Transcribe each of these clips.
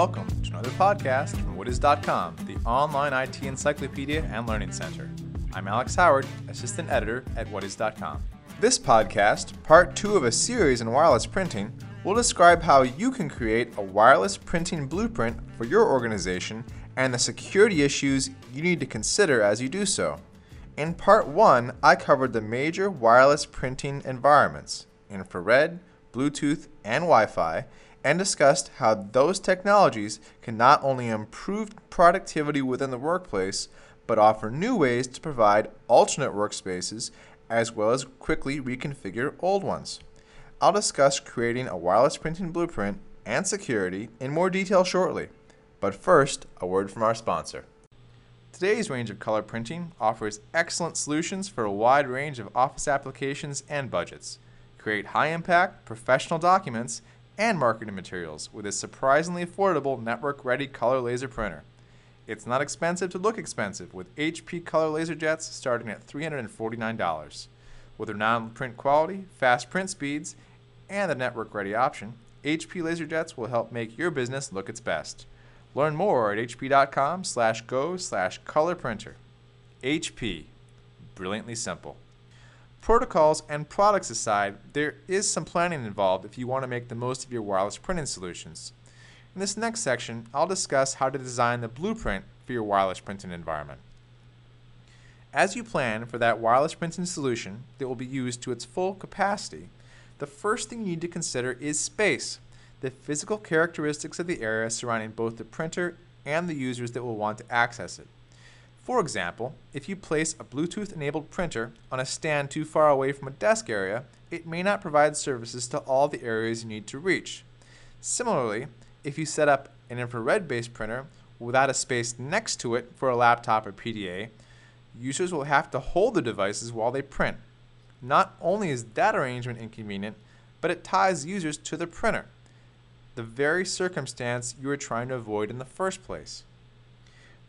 welcome to another podcast from Whatis.com, the online IT encyclopedia and learning center. I'm Alex Howard, assistant editor at Whatis.com. This podcast, part two of a series in wireless printing, will describe how you can create a wireless printing blueprint for your organization and the security issues you need to consider as you do so. In part one, I covered the major wireless printing environments infrared, Bluetooth, and Wi Fi and discussed how those technologies can not only improve productivity within the workplace, but offer new ways to provide alternate workspaces as well as quickly reconfigure old ones. I'll discuss creating a wireless printing blueprint and security in more detail shortly. But first, a word from our sponsor. Today's range of color printing offers excellent solutions for a wide range of office applications and budgets. Create high impact, professional documents and marketing materials with a surprisingly affordable network ready color laser printer. It's not expensive to look expensive with HP color laser jets starting at $349. With their non print quality, fast print speeds, and the network ready option, HP LaserJets will help make your business look its best. Learn more at hp.com slash go slash color printer. HP. Brilliantly simple. Protocols and products aside, there is some planning involved if you want to make the most of your wireless printing solutions. In this next section, I'll discuss how to design the blueprint for your wireless printing environment. As you plan for that wireless printing solution that will be used to its full capacity, the first thing you need to consider is space, the physical characteristics of the area surrounding both the printer and the users that will want to access it. For example, if you place a Bluetooth enabled printer on a stand too far away from a desk area, it may not provide services to all the areas you need to reach. Similarly, if you set up an infrared based printer without a space next to it for a laptop or PDA, users will have to hold the devices while they print. Not only is that arrangement inconvenient, but it ties users to the printer, the very circumstance you are trying to avoid in the first place.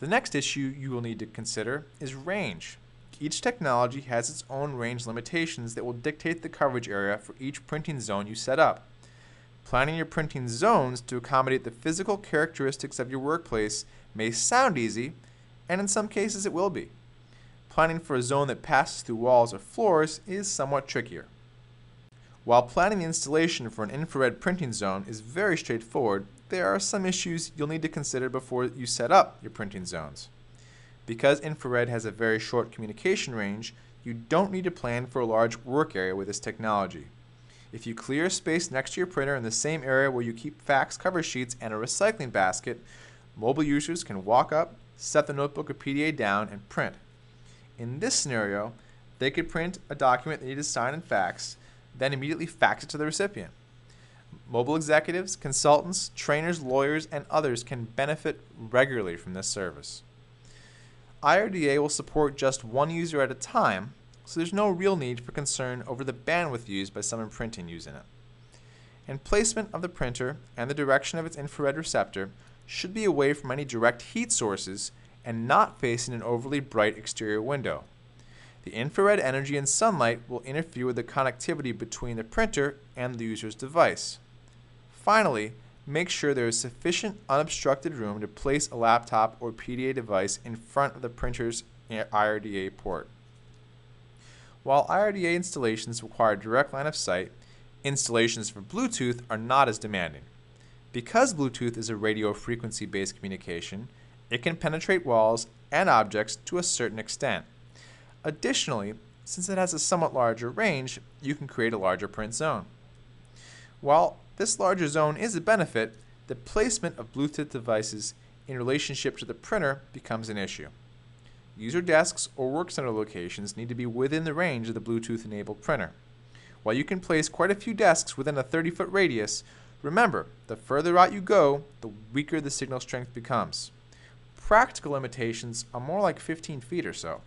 The next issue you will need to consider is range. Each technology has its own range limitations that will dictate the coverage area for each printing zone you set up. Planning your printing zones to accommodate the physical characteristics of your workplace may sound easy, and in some cases it will be. Planning for a zone that passes through walls or floors is somewhat trickier. While planning the installation for an infrared printing zone is very straightforward, there are some issues you'll need to consider before you set up your printing zones. Because infrared has a very short communication range, you don't need to plan for a large work area with this technology. If you clear space next to your printer in the same area where you keep fax cover sheets and a recycling basket, mobile users can walk up, set the notebook or PDA down, and print. In this scenario, they could print a document they need to sign and fax, then immediately fax it to the recipient. Mobile executives, consultants, trainers, lawyers, and others can benefit regularly from this service. IRDA will support just one user at a time, so there's no real need for concern over the bandwidth used by someone printing using it. And placement of the printer and the direction of its infrared receptor should be away from any direct heat sources and not facing an overly bright exterior window. The infrared energy and sunlight will interfere with the connectivity between the printer and the user's device. Finally, make sure there is sufficient unobstructed room to place a laptop or PDA device in front of the printer's eh, IRDA port. While IRDA installations require direct line of sight, installations for Bluetooth are not as demanding. Because Bluetooth is a radio frequency based communication, it can penetrate walls and objects to a certain extent. Additionally, since it has a somewhat larger range, you can create a larger print zone. While this larger zone is a benefit, the placement of Bluetooth devices in relationship to the printer becomes an issue. User desks or work center locations need to be within the range of the Bluetooth enabled printer. While you can place quite a few desks within a 30 foot radius, remember the further out you go, the weaker the signal strength becomes. Practical limitations are more like 15 feet or so.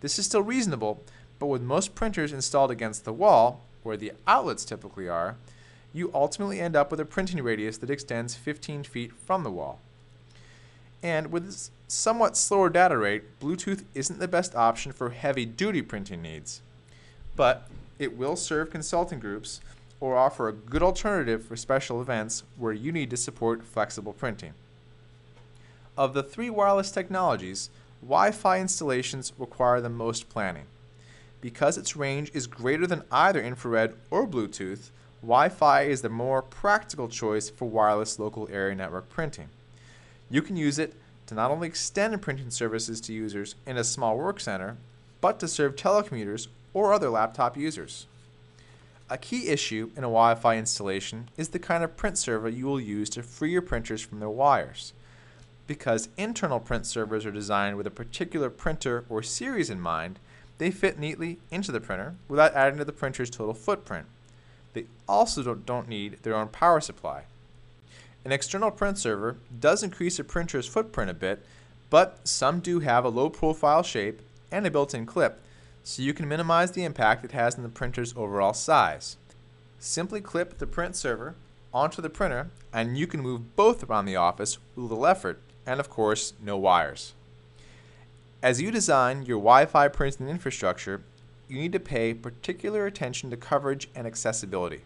This is still reasonable, but with most printers installed against the wall, where the outlets typically are, you ultimately end up with a printing radius that extends 15 feet from the wall. And with its somewhat slower data rate, Bluetooth isn't the best option for heavy duty printing needs. But it will serve consulting groups or offer a good alternative for special events where you need to support flexible printing. Of the three wireless technologies, Wi Fi installations require the most planning. Because its range is greater than either infrared or Bluetooth, Wi Fi is the more practical choice for wireless local area network printing. You can use it to not only extend printing services to users in a small work center, but to serve telecommuters or other laptop users. A key issue in a Wi Fi installation is the kind of print server you will use to free your printers from their wires. Because internal print servers are designed with a particular printer or series in mind, they fit neatly into the printer without adding to the printer's total footprint. They also don't need their own power supply. An external print server does increase a printer's footprint a bit, but some do have a low profile shape and a built in clip so you can minimize the impact it has on the printer's overall size. Simply clip the print server onto the printer and you can move both around the office with little effort and of course no wires. As you design your Wi-Fi printing infrastructure, you need to pay particular attention to coverage and accessibility.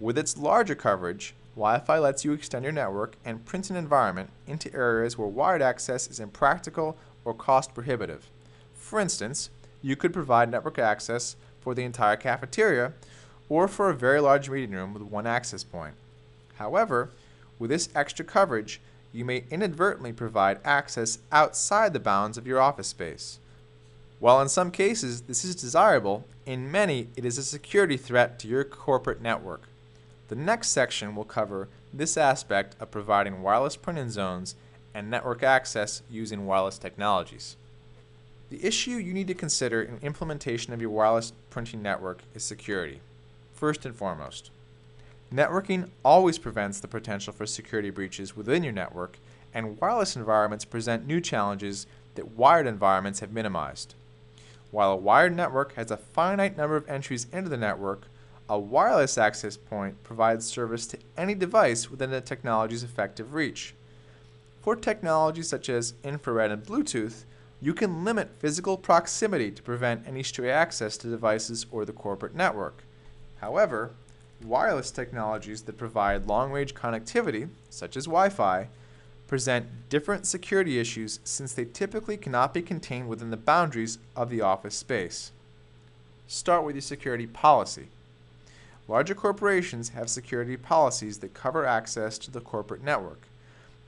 With its larger coverage, Wi-Fi lets you extend your network and print an environment into areas where wired access is impractical or cost prohibitive. For instance, you could provide network access for the entire cafeteria or for a very large meeting room with one access point. However, with this extra coverage, you may inadvertently provide access outside the bounds of your office space. While in some cases this is desirable, in many it is a security threat to your corporate network. The next section will cover this aspect of providing wireless printing zones and network access using wireless technologies. The issue you need to consider in implementation of your wireless printing network is security, first and foremost. Networking always prevents the potential for security breaches within your network, and wireless environments present new challenges that wired environments have minimized. While a wired network has a finite number of entries into the network, a wireless access point provides service to any device within the technology's effective reach. For technologies such as infrared and Bluetooth, you can limit physical proximity to prevent any stray access to devices or the corporate network. However, wireless technologies that provide long range connectivity, such as Wi Fi, present different security issues since they typically cannot be contained within the boundaries of the office space. Start with your security policy. Larger corporations have security policies that cover access to the corporate network.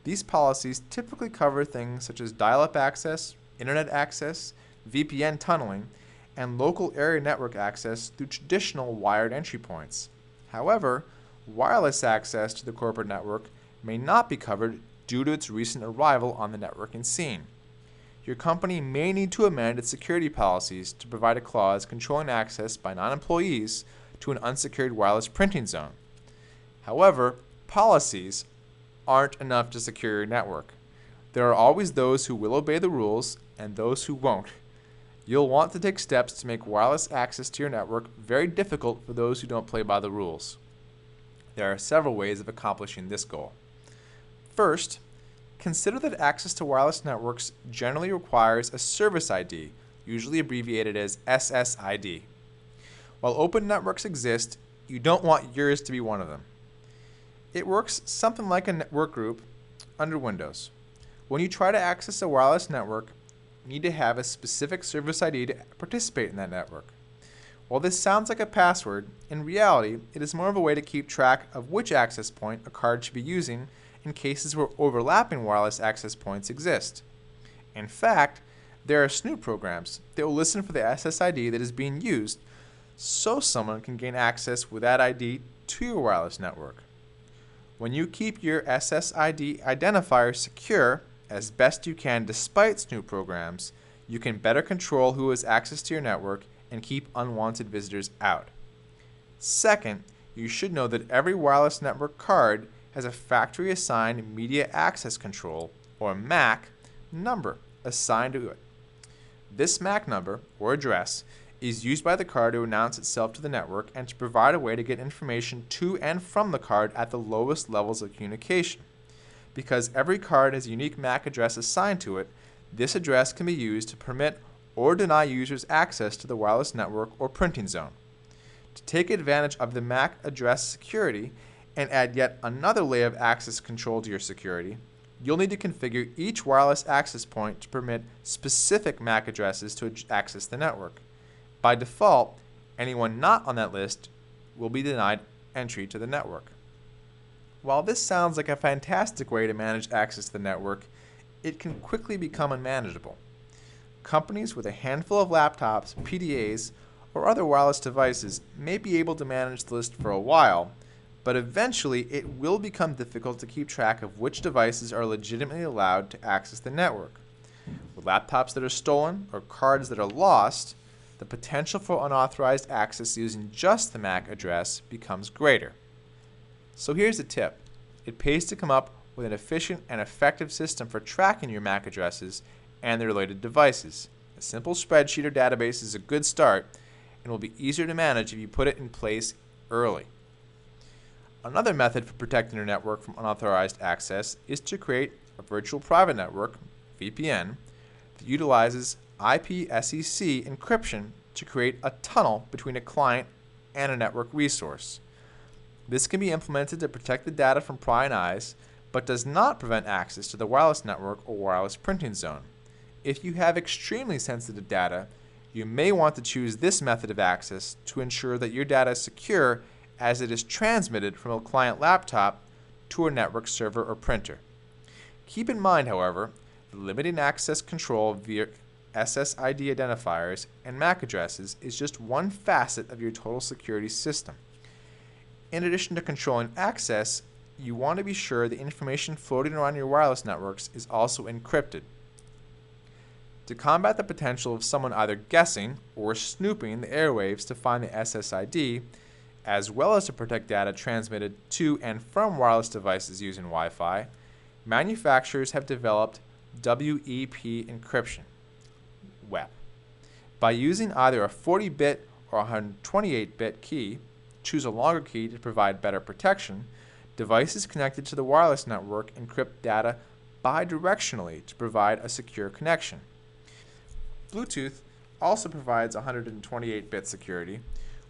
These policies typically cover things such as dial up access, internet access, VPN tunneling, and local area network access through traditional wired entry points. However, wireless access to the corporate network may not be covered due to its recent arrival on the networking scene. Your company may need to amend its security policies to provide a clause controlling access by non employees to an unsecured wireless printing zone. However, policies aren't enough to secure your network. There are always those who will obey the rules and those who won't. You'll want to take steps to make wireless access to your network very difficult for those who don't play by the rules. There are several ways of accomplishing this goal. First, consider that access to wireless networks generally requires a service ID, usually abbreviated as SSID. While open networks exist, you don't want yours to be one of them. It works something like a network group under Windows. When you try to access a wireless network, you need to have a specific service ID to participate in that network. While this sounds like a password, in reality, it is more of a way to keep track of which access point a card should be using in cases where overlapping wireless access points exist. In fact, there are snoop programs that will listen for the SSID that is being used so someone can gain access with that ID to your wireless network. When you keep your SSID identifier secure, as best you can despite Snoop programs, you can better control who has access to your network and keep unwanted visitors out. Second, you should know that every wireless network card has a factory assigned media access control, or MAC, number assigned to it. This MAC number, or address, is used by the card to announce itself to the network and to provide a way to get information to and from the card at the lowest levels of communication. Because every card has a unique MAC address assigned to it, this address can be used to permit or deny users access to the wireless network or printing zone. To take advantage of the MAC address security and add yet another layer of access control to your security, you'll need to configure each wireless access point to permit specific MAC addresses to access the network. By default, anyone not on that list will be denied entry to the network. While this sounds like a fantastic way to manage access to the network, it can quickly become unmanageable. Companies with a handful of laptops, PDAs, or other wireless devices may be able to manage the list for a while, but eventually it will become difficult to keep track of which devices are legitimately allowed to access the network. With laptops that are stolen or cards that are lost, the potential for unauthorized access using just the MAC address becomes greater. So here's a tip it pays to come up with an efficient and effective system for tracking your MAC addresses and the related devices. A simple spreadsheet or database is a good start and will be easier to manage if you put it in place early. Another method for protecting your network from unauthorized access is to create a virtual private network, VPN, that utilizes IPsec encryption to create a tunnel between a client and a network resource. This can be implemented to protect the data from prying eyes, but does not prevent access to the wireless network or wireless printing zone. If you have extremely sensitive data, you may want to choose this method of access to ensure that your data is secure as it is transmitted from a client laptop to a network server or printer. Keep in mind, however, that limiting access control via SSID identifiers and MAC addresses is just one facet of your total security system. In addition to controlling access, you want to be sure the information floating around your wireless networks is also encrypted. To combat the potential of someone either guessing or snooping the airwaves to find the SSID, as well as to protect data transmitted to and from wireless devices using Wi Fi, manufacturers have developed WEP encryption, WEP. By using either a 40 bit or 128 bit key, choose a longer key to provide better protection, devices connected to the wireless network encrypt data bidirectionally to provide a secure connection. Bluetooth also provides 128 bit security,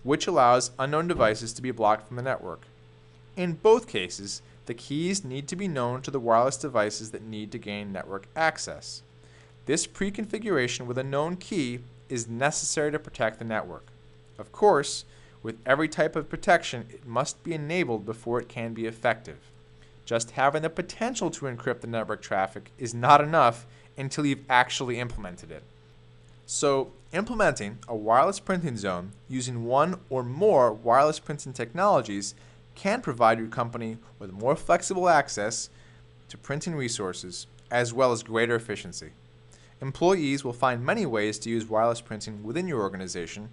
which allows unknown devices to be blocked from the network. In both cases, the keys need to be known to the wireless devices that need to gain network access. This pre-configuration with a known key is necessary to protect the network. Of course, with every type of protection, it must be enabled before it can be effective. Just having the potential to encrypt the network traffic is not enough until you've actually implemented it. So, implementing a wireless printing zone using one or more wireless printing technologies can provide your company with more flexible access to printing resources as well as greater efficiency. Employees will find many ways to use wireless printing within your organization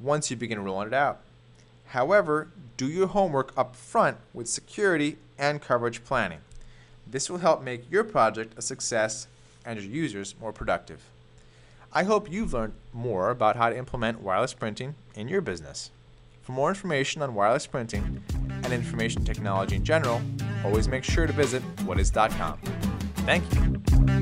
once you begin rolling it out. However, do your homework up front with security and coverage planning. This will help make your project a success and your users more productive. I hope you've learned more about how to implement wireless printing in your business. For more information on wireless printing and information technology in general, always make sure to visit whatis.com. Thank you.